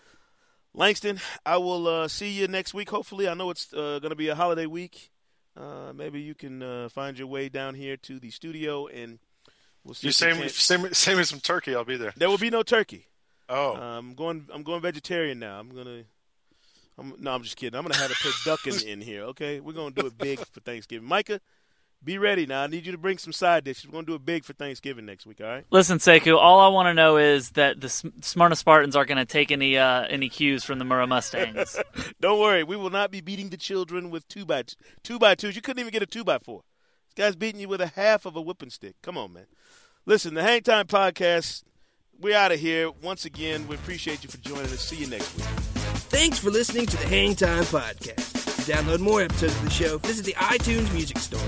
Langston, I will uh, see you next week. Hopefully, I know it's uh, going to be a holiday week. Uh, maybe you can find your way down here to the studio, and we'll see. You if save same as can't- save me, save me some turkey. I'll be there. There will be no turkey. Oh, I'm going. I'm going vegetarian now. I'm gonna. I'm, no, I'm just kidding. I'm gonna have a turducken in in here. Okay, we're gonna do it big for Thanksgiving. Micah, be ready now. I need you to bring some side dishes. We're gonna do it big for Thanksgiving next week. All right. Listen, Sekou. all I want to know is that the S- Smyrna Spartans aren't going to take any uh, any cues from the Murrah Mustangs. Don't worry. We will not be beating the children with two by two, two by twos. You couldn't even get a two by four. This guy's beating you with a half of a whipping stick. Come on, man. Listen, the Hang Time Podcast. We're out of here. Once again, we appreciate you for joining us. See you next week. Thanks for listening to the Hang Time Podcast. To download more episodes of the show, visit the iTunes Music Store.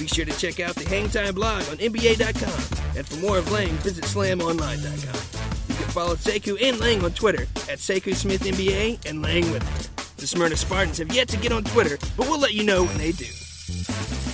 Be sure to check out the Hang Time blog on NBA.com. And for more of Lang, visit SlamOnline.com. You can follow Sekou and Lang on Twitter at Sekou Smith NBA and Lang Whitaker. The Smyrna Spartans have yet to get on Twitter, but we'll let you know when they do.